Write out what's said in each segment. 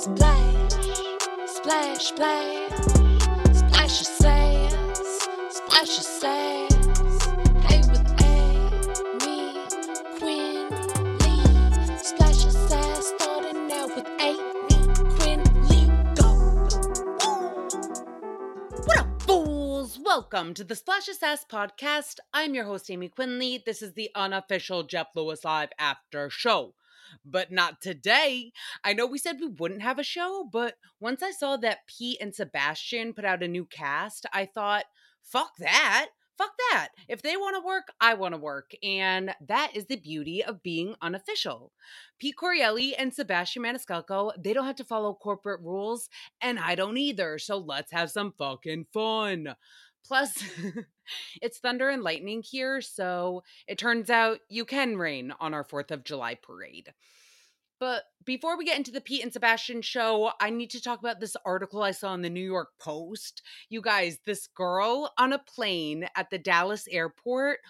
Splash, splash, splash, splash your sass, splash your sass. Hey with Amy, Quinn, Lee, splash your sass. Starting out with Amy, Quinn, Lee, go. What up, fools? Welcome to the Splash of Sass podcast. I'm your host, Aymee Quinnley. This is the unofficial Jeff Lewis Live after show. But not today. I know we said we wouldn't have a show, but once I saw that Pete and Sebastian put out a new cast, I thought, fuck that. Fuck that. If they want to work, I want to work. And that is the beauty of being unofficial. Pete Correale and Sebastian Maniscalco, they don't have to follow corporate rules, and I don't either. So let's have some fucking fun. Plus, it's thunder and lightning here, so it turns out you can rain on our 4th of July parade. But before we get into the Pete and Sebastian show, I need to talk about this article I saw in the New York Post. You guys, this girl on a plane at the Dallas airport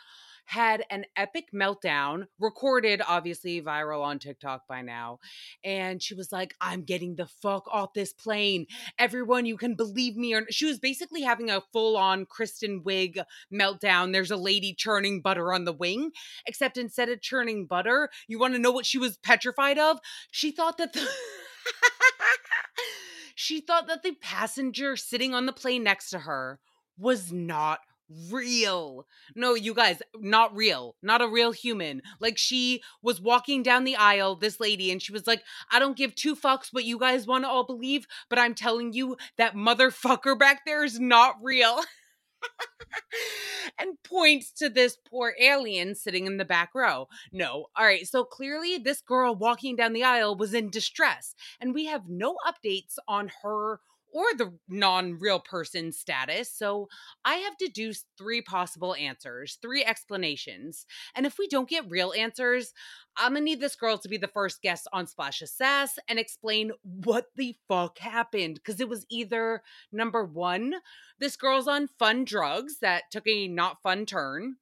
had an epic meltdown, recorded obviously viral on TikTok by now. And she was like, I'm getting the fuck off this plane. Everyone, you can believe me. Or she was basically having a full on Kristen Wiig meltdown. There's a lady churning butter on the wing, except instead of churning butter, you want to know what she was petrified of? She thought that the. she thought that the passenger sitting on the plane next to her was not real. No, you guys, not real. Not a real human. Like she was walking down the aisle, this lady, and she was like, I don't give two fucks what you guys want to all believe, but I'm telling you that motherfucker back there is not real. and points to this poor alien sitting in the back row. No. All right. So clearly, this girl walking down the aisle was in distress, and we have no updates on her or the non real person status. So I have deduced three possible answers, three explanations. And if we don't get real answers, I'm gonna need this girl to be the first guest on Splash Assess and explain what the fuck happened. Because it was either number one, this girl's on fun drugs that took a not fun turn.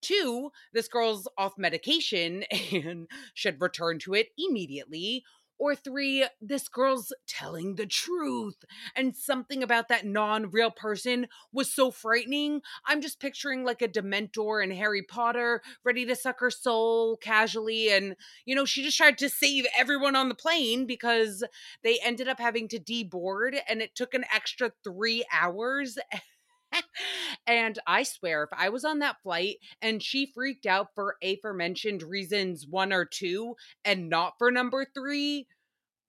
Two, this girl's off medication and should return to it immediately or three, this girl's telling the truth. And something about that non real person was so frightening. I'm just picturing like a Dementor in Harry Potter, ready to suck her soul casually. And, you know, she just tried to save everyone on the plane because they ended up having to deboard and it took an extra three hours. and I swear, if I was on that flight and she freaked out for aforementioned reasons one or two and not for number three,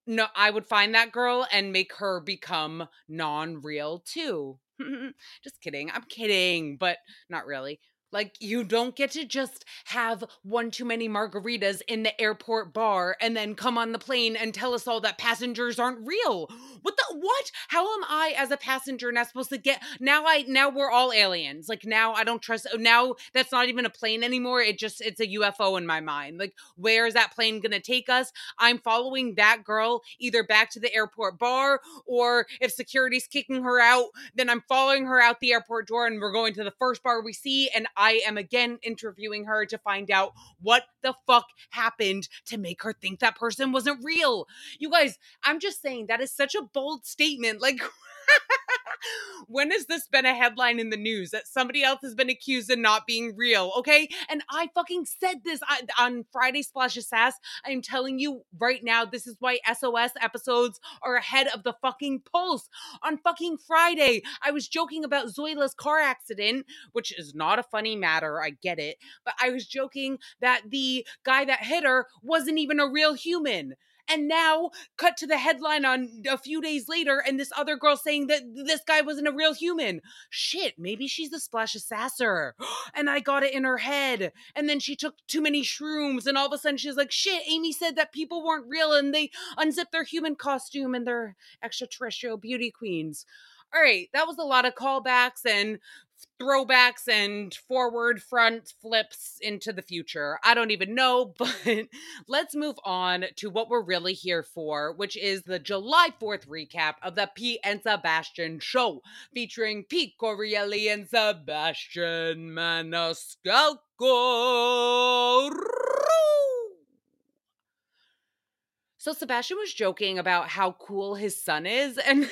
no, I would find that girl and make her become non real too. Just kidding. I'm kidding, but not really. Like, you don't get to just have one too many margaritas in the airport bar and then come on the plane and tell us all that passengers aren't real. What the what? How am I as a passenger not supposed to get now I now we're all aliens. Like now I don't trust now that's not even a plane anymore. It just it's a UFO in my mind. Like where is that plane to take us? I'm following that girl either back to the airport bar or if security's kicking her out, then I'm following her out the airport door and we're going to the first bar we see and I am again interviewing her to find out what the fuck happened to make her think that person wasn't real. You guys, I'm just saying that is such a bold statement. Like, when has this been a headline in the news that somebody else has been accused of not being real? Okay. And I fucking said this on Friday Splash Sass. I'm telling you right now, this is why SOS episodes are ahead of the fucking pulse. On fucking Friday, I was joking about Zoila's car accident, which is not a funny matter. I get it. But I was joking that the guy that hit her wasn't even a real human. And now, cut to the headline on a few days later, and this other girl saying that this guy wasn't a real human. Shit, maybe she's the splash assassin. And I got it in her head. And then she took too many shrooms, and all of a sudden she's like, shit, Aymee said that people weren't real, and they unzipped their human costume and their extraterrestrial beauty queens. All right, that was a lot of callbacks and throwbacks and forward front flips into the future. I don't even know, but let's move on to what we're really here for, which is the July 4th recap of the Pete and Sebastian show featuring Pete Correale and Sebastian Maniscalco. So Sebastian was joking about how cool his son is and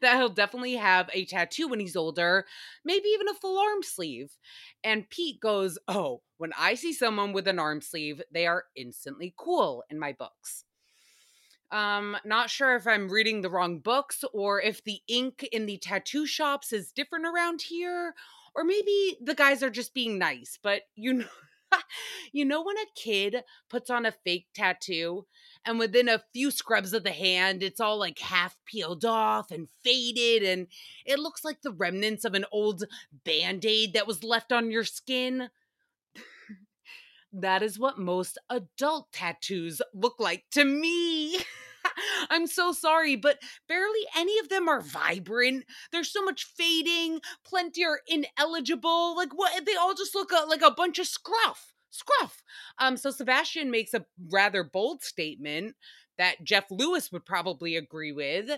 that he'll definitely have a tattoo when he's older, maybe even a full arm sleeve. And Pete goes, "Oh, when I see someone with an arm sleeve, they are instantly cool in my books." Um, not sure if I'm reading the wrong books or if the ink in the tattoo shops is different around here, or maybe the guys are just being nice. But you know, you know when a kid puts on a fake tattoo and within a few scrubs of the hand, it's all like half peeled off and faded, and it looks like the remnants of an old band aid that was left on your skin. that is what most adult tattoos look like to me. I'm so sorry, but barely any of them are vibrant. There's so much fading, plenty are ineligible. Like what they all just look uh, like a bunch of scruff. Scruff. Um so Sebastian makes a rather bold statement that Jeff Lewis would probably agree with.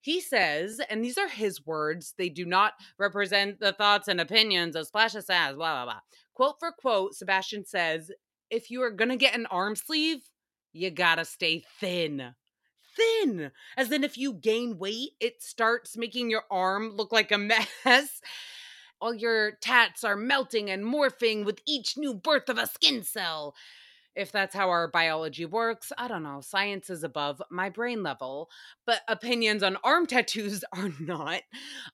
He says, and these are his words, they do not represent the thoughts and opinions of Splash says, blah, blah, blah. Quote for quote, Sebastian says, if you are going to get an arm sleeve, you gotta stay thin thin. As in, if you gain weight, it starts making your arm look like a mess. All your tats are melting and morphing with each new birth of a skin cell. If that's how our biology works, I don't know. Science is above my brain level, but opinions on arm tattoos are not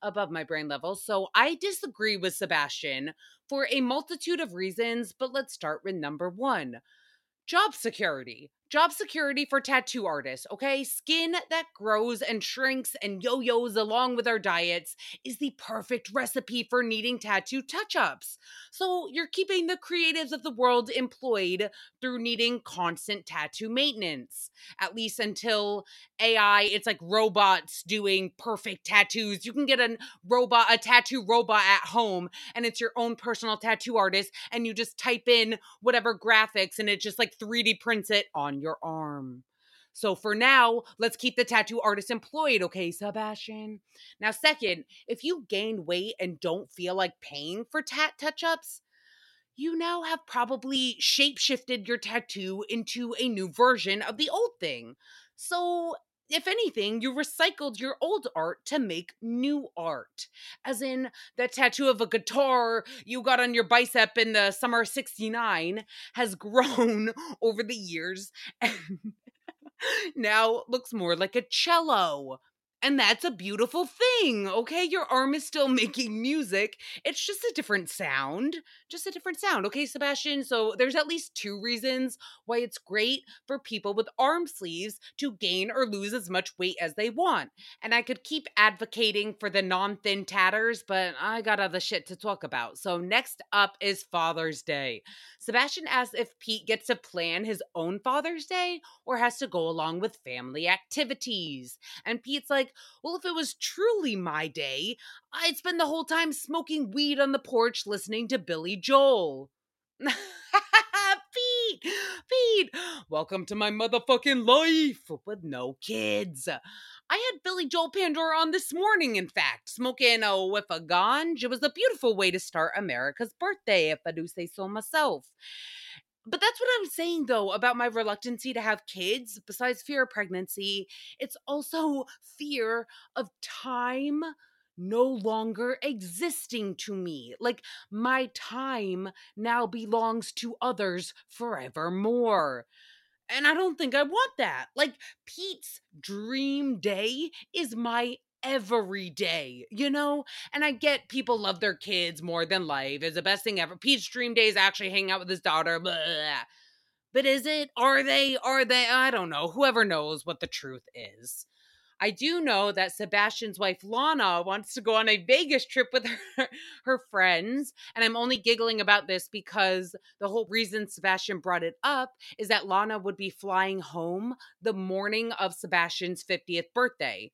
above my brain level. So I disagree with Sebastian for a multitude of reasons, but let's start with number one job security job security for tattoo artists, okay? Skin that grows and shrinks and yo yos along with our diets is the perfect recipe for needing tattoo touch ups. So you're keeping the creatives of the world employed through needing constant tattoo maintenance, at least until AI, it's like robots doing perfect tattoos. You can get a robot, a tattoo robot at home, and it's your own personal tattoo artist, and you just type in whatever graphics and it just like 3D prints it on your arm. So for now, let's keep the tattoo artist employed, okay, Sebastian? Now, second, if you gain weight and don't feel like paying for tat touch ups, you now have probably shapeshifted your tattoo into a new version of the old thing. So, if anything, you recycled your old art to make new art. As in, the tattoo of a guitar you got on your bicep in the summer 69 has grown over the years and now looks more like a cello. And that's a beautiful thing, okay? Your arm is still making music. It's just a different sound. Just a different sound, okay, Sebastian? So there's at least two reasons why it's great for people with arm sleeves to gain or lose as much weight as they want. And I could keep advocating for the non thin tatters, but I got other shit to talk about. So next up is Father's Day. Sebastian asks if Pete gets to plan his own Father's Day or has to go along with family activities. And Pete's like, well, if it was truly my day, I'd spend the whole time smoking weed on the porch listening to Billy Joel. Pete, Pete, welcome to my motherfucking life with no kids. I had Billy Joel Pandora on this morning, in fact, smoking oh, a whiff of ganj. It was a beautiful way to start America's birthday, if I do say so myself. But that's what I'm saying though about my reluctancy to have kids. Besides fear of pregnancy, it's also fear of time no longer existing to me. Like my time now belongs to others forevermore. And I don't think I want that. Like Pete's dream day is my every day, you know? And I get people love their kids more than life. Is the best thing ever. Pete's dream day is actually hanging out with his daughter. Blah. But is it? Are they? Are they? I don't know. Whoever knows what the truth is. I do know that Sebastian's wife Lana wants to go on a Vegas trip with her, her friends. And I'm only giggling about this because the whole reason Sebastian brought it up is that Lana would be flying home the morning of Sebastian's 50th birthday.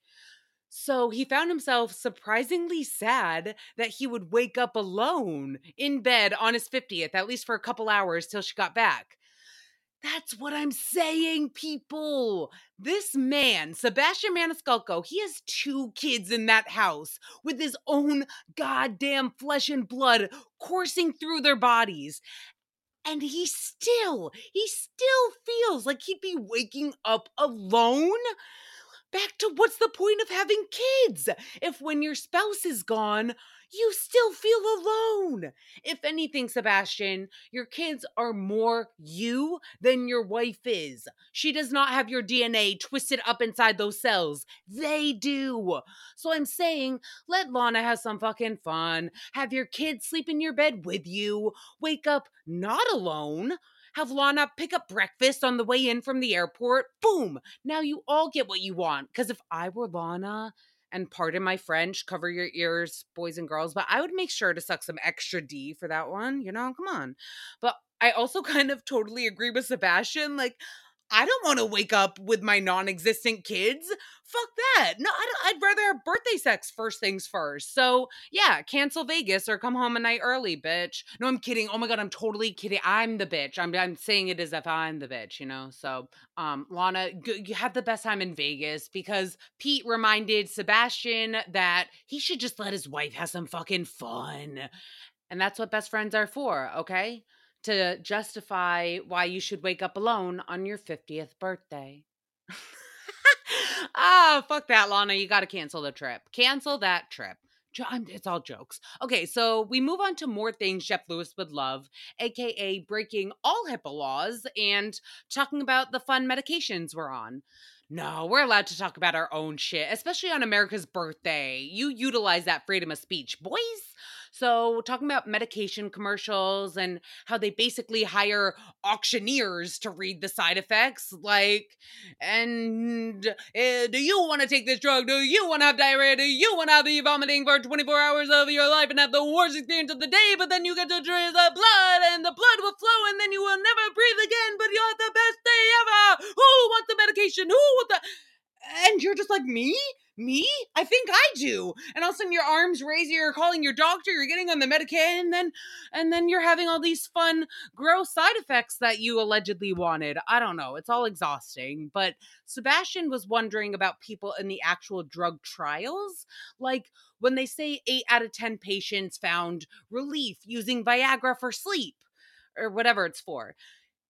So he found himself surprisingly sad that he would wake up alone in bed on his 50th, at least for a couple hours till she got back. That's what I'm saying, people. This man, Sebastian Maniscalco, he has two kids in that house with his own goddamn flesh and blood coursing through their bodies. And he still, he still feels like he'd be waking up alone back to what's the point of having kids if when your spouse is gone, you still feel alone. If anything, Sebastian, your kids are more you than your wife is. She does not have your DNA twisted up inside those cells. They do. So I'm saying, let Lana have some fucking fun. Have your kids sleep in your bed with you. Wake up not alone have Lana pick up breakfast on the way in from the airport. Boom! Now you all get what you want. Because if I were Lana, and pardon my French, cover your ears, boys and girls, but I would make sure to suck some extra D for that one, you know, come on. But I also kind of totally agree with Sebastian. Like, I don't want to wake up with my non-existent kids. Fuck that. No, I would rather have birthday sex first things first. So yeah, cancel Vegas or come home a night early, bitch. No, I'm kidding. Oh my god, I'm totally kidding. I'm the bitch. I'm I'm saying it as if I'm the bitch, you know. So um, Lana, g- you have the best time in Vegas because Pete reminded Sebastian that he should just let his wife have some fucking fun, and that's what best friends are for. Okay to justify why you should wake up alone on your 50th birthday. ah, fuck that, Lana. You got to cancel the trip. Cancel that trip. It's all jokes. Okay, so we move on to more things Jeff Lewis would love, aka breaking all HIPAA laws and talking about the fun medications we're on. No, we're allowed to talk about our own shit, especially on America's birthday. You utilize that freedom of speech, boys. So, talking about medication commercials and how they basically hire auctioneers to read the side effects, like, and uh, do you want to take this drug? Do you want to have diarrhea? Do you want to the vomiting for 24 hours of your life and have the worst experience of the day? But then you get to drink the blood and the blood will flow and then you will never breathe again, but you have the best day ever. Who wants the medication? Who wants the. And you're just like, me? Me? I think I do. And all of a sudden your arms raise, you're calling your doctor, you're getting on the Medicaid, and then and then you're having all these fun, gross side effects that you allegedly wanted. I don't know. It's all exhausting. But Sebastian was wondering about people in the actual drug trials. Like when they say eight out of ten patients found relief using Viagra for sleep or whatever it's for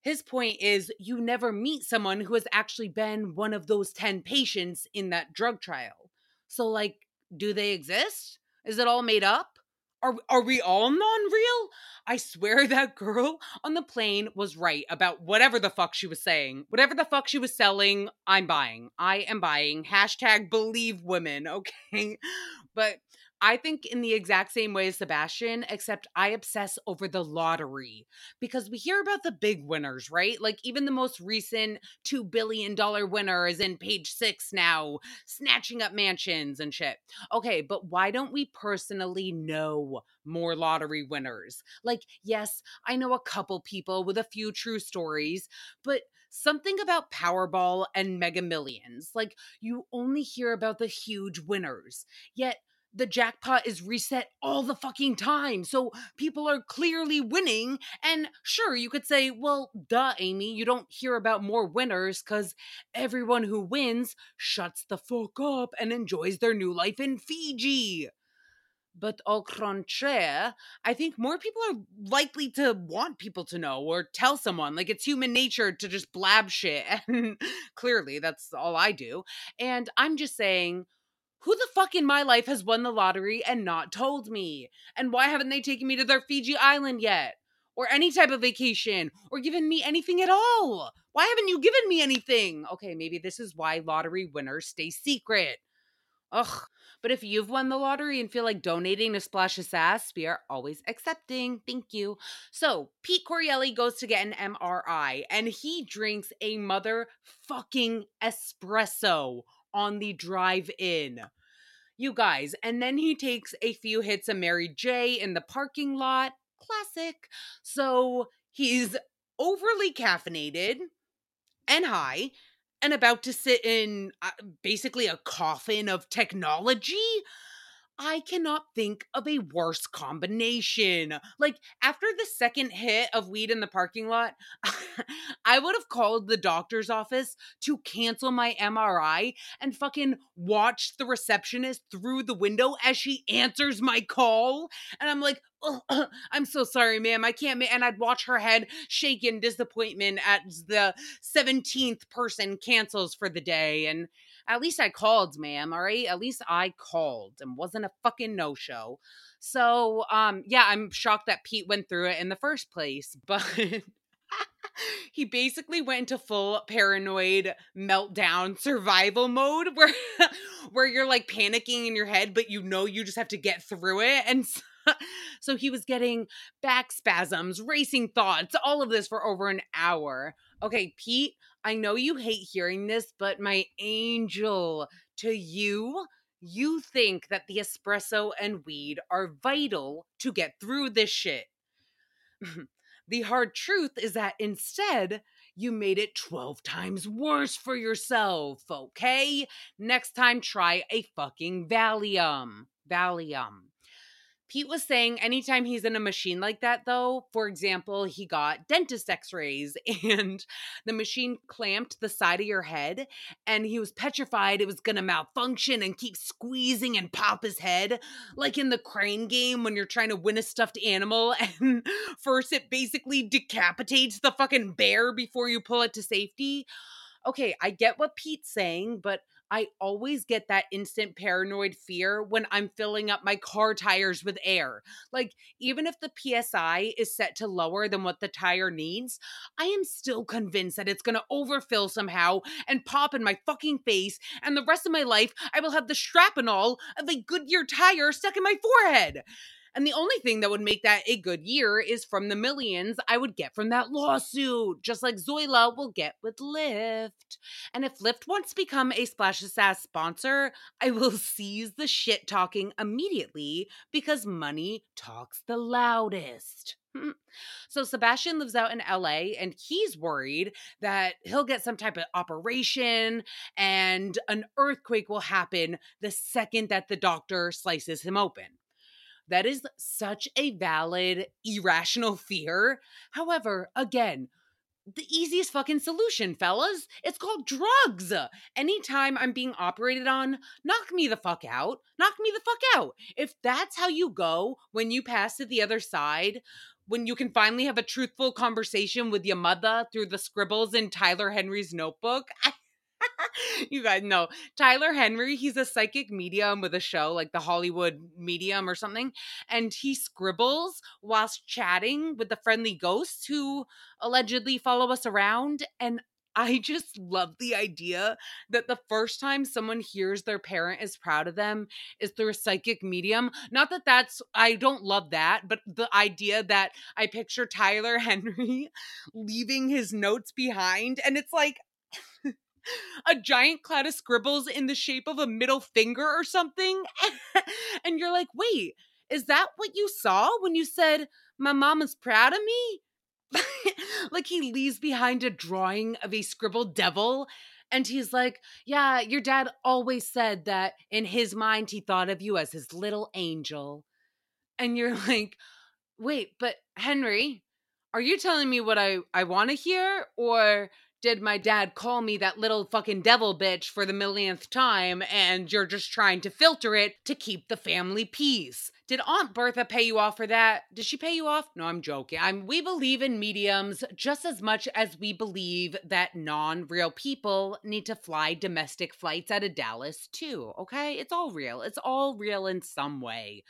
his point is you never meet someone who has actually been one of those 10 patients in that drug trial. So, like, do they exist? Is it all made up? Are, are we all non real? I swear that girl on the plane was right about whatever the fuck she was saying. Whatever the fuck she was selling, I'm buying. I am buying. Hashtag believe women, okay? But I think in the exact same way as Sebastian, except I obsess over the lottery because we hear about the big winners, right? Like even the most recent $2 billion winner is in page six now, snatching up mansions and shit. Okay, but why don't we personally know more lottery winners? Like, yes, I know a couple people with a few true stories, but something about Powerball and Mega Millions. Like, you only hear about the huge winners. Yet, the jackpot is reset all the fucking time. So people are clearly winning. And sure, you could say, well, duh, Aymee, you don't hear about more winners because everyone who wins shuts the fuck up and enjoys their new life in Fiji. But au contraire, I think more people are likely to want people to know or tell someone. Like it's human nature to just blab shit. And clearly, that's all I do. And I'm just saying, who the fuck in my life has won the lottery and not told me? And why haven't they taken me to their Fiji island yet? Or any type of vacation? Or given me anything at all? Why haven't you given me anything? Okay, maybe this is why lottery winners stay secret. Ugh. But if you've won the lottery and feel like donating to Splash Sass, we are always accepting. Thank you. So Pete Correale goes to get an MRI and he drinks a motherfucking espresso on the drive in. You guys, and then he takes a few hits of Mary J in the parking lot. Classic. So he's overly caffeinated and high and about to sit in uh, basically a coffin of technology. I cannot think of a worse combination. Like, after the second hit of weed in the parking lot, I would have called the doctor's office to cancel my MRI and fucking watch the receptionist through the window as she answers my call. And I'm like, "Ugh, I'm so sorry, ma'am. I can't. Ma-. And I'd watch her head shake in disappointment as the 17th person cancels for the day. And at least I called, ma'am. All right. At least I called and wasn't a fucking no show. So, um, yeah, I'm shocked that Pete went through it in the first place, but he basically went into full paranoid meltdown survival mode where where you're like panicking in your head but you know you just have to get through it and so, so he was getting back spasms racing thoughts all of this for over an hour okay pete i know you hate hearing this but my angel to you you think that the espresso and weed are vital to get through this shit the hard truth is that instead, you made it 12 times worse for yourself, okay? Next time, try a fucking Valium. Valium. Pete was saying anytime he's in a machine like that, though, for example, he got dentist x rays and the machine clamped the side of your head and he was petrified it was to malfunction and keep squeezing and pop his head. Like in the crane game when you're trying to win a stuffed animal and first it basically decapitates the fucking bear before you pull it to safety. Okay, I get what Pete's saying, but I always get that instant paranoid fear when I'm filling up my car tires with air. Like, even if the PSI is set to lower than what the tire needs, I am still convinced that it's gonna overfill somehow and pop in my fucking face, and the rest of my life, I will have the shrapnel of a Goodyear tire stuck in my forehead. And the only thing that would make that a good year is from the millions I would get from that lawsuit, just like Zoila will get with Lyft. And if Lyft wants to become a Splash Sass sponsor, I will seize the shit talking immediately because money talks the loudest. Hmm. So Sebastian lives out in LA and he's worried that he'll get some type of operation and an earthquake will happen the second that the doctor slices him open. That is such a valid, irrational fear. However, again, the easiest fucking solution, fellas. It's called drugs. Anytime I'm being operated on, knock me the fuck out. Knock me the fuck out. If that's how you go when you pass to the other side, when you can finally have a truthful conversation with your mother through the scribbles in Tyler Henry's notebook, I you guys know Tyler Henry, he's a psychic medium with a show like the Hollywood Medium or something. And he scribbles whilst chatting with the friendly ghosts who allegedly follow us around. And I just love the idea that the first time someone hears their parent is proud of them is through a psychic medium. Not that that's, I don't love that, but the idea that I picture Tyler Henry leaving his notes behind and it's like, a giant cloud of scribbles in the shape of a middle finger or something. and you're like, wait, is that what you saw when you said, my mom is proud of me? like he leaves behind a drawing of a scribbled devil. And he's like, Yeah, your dad always said that in his mind he thought of you as his little angel. And you're like, Wait, but Henry, are you telling me what I, I want to hear? Or did my dad call me that little fucking devil bitch for the millionth time and you're just trying to filter it to keep the family peace? Did Aunt Bertha pay you off for that? Did she pay you off? No, I'm joking. I'm we believe in mediums just as much as we believe that non-real people need to fly domestic flights out of Dallas too, okay? It's all real. It's all real in some way.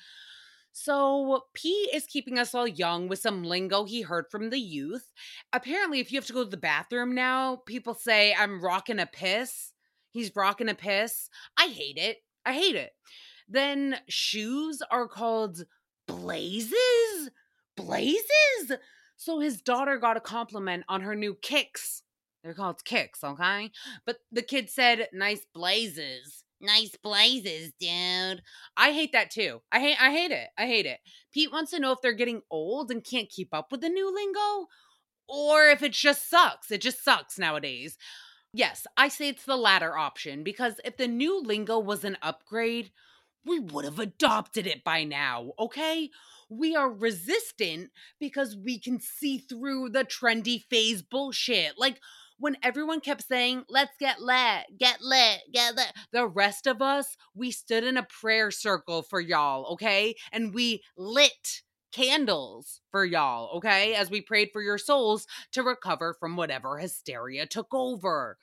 So, P is keeping us all young with some lingo he heard from the youth. Apparently, if you have to go to the bathroom now, people say, I'm rocking a piss. He's rocking a piss. I hate it. I hate it. Then shoes are called blazes? Blazes? So his daughter got a compliment on her new kicks. They're called kicks, okay? But the kid said, nice blazes. Nice blazes, dude. I hate that too. I hate I hate it. I hate it. Pete wants to know if they're getting old and can't keep up with the new lingo or if it just sucks. It just sucks nowadays. Yes, I say it's the latter option because if the new lingo was an upgrade, we would have adopted it by now, okay? We are resistant because we can see through the trendy phase bullshit. Like, when everyone kept saying, let's get lit, get lit, get lit, the rest of us, we stood in a prayer circle for y'all, okay? And we lit candles for y'all, okay? As we prayed for your souls to recover from whatever hysteria took over.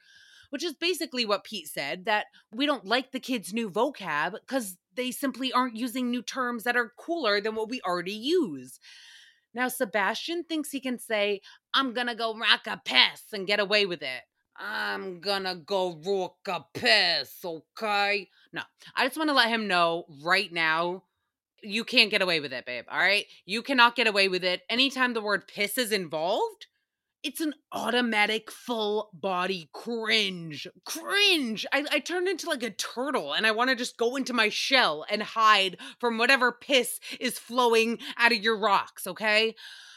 Which is basically what Pete said that we don't like the kids' new vocab because they simply aren't using new terms that are cooler than what we already use. Now, Sebastian thinks he can say, I'm gonna go rock a piss and get away with it. I'm gonna go rock a piss, okay? No, I just wanna let him know right now you can't get away with it, babe. All right. You cannot get away with it. Anytime the word piss is involved, it's an automatic full body cringe. Cringe. I, I turned into like a turtle and I want to just go into my shell and hide from whatever piss is flowing out of your rocks, okay?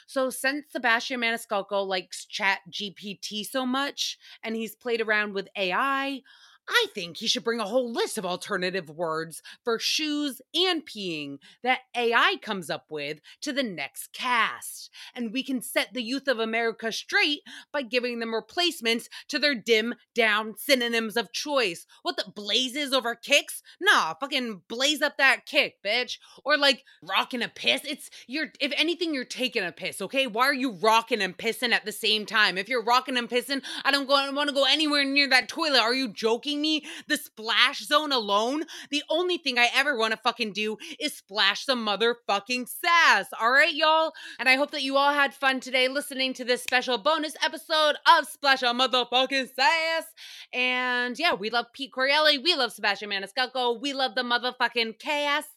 So since Sebastian Maniscalco likes chat GPT so much and he's played around with AI, I think he should bring a whole list of alternative words for shoes and peeing that AI comes up with to the next cast. And we can set the youth of America straight by giving them replacements to their dim down synonyms of choice. What the blazes over kicks? Nah, fucking blaze up that kick, bitch. Or like rocking a piss. It's you're if anything, you're taking a piss, okay? Why are you rocking and pissing at the same time? If you're rocking and pissing, I don't go want to go anywhere near that toilet. Are you joking? Me the splash zone alone, the only thing I ever want to fucking do is splash some motherfucking sass. All right, y'all? And I hope that you all had fun today listening to this special bonus episode of Splash a Motherfucking Sass. And yeah, we love Pete Correale. We love Sebastian Maniscalco. We love the motherfucking cast.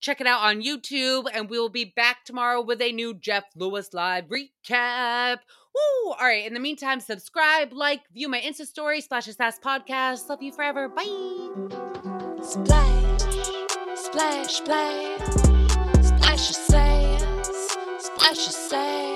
Check it out on YouTube, and we'll be back tomorrow with a new Jeff Lewis live recap. Woo! All right. In the meantime, subscribe, like, view my Insta story, Splash a Sass podcast. Love you forever. Bye. Splash, splash, splash, splash your sass, splash your sass.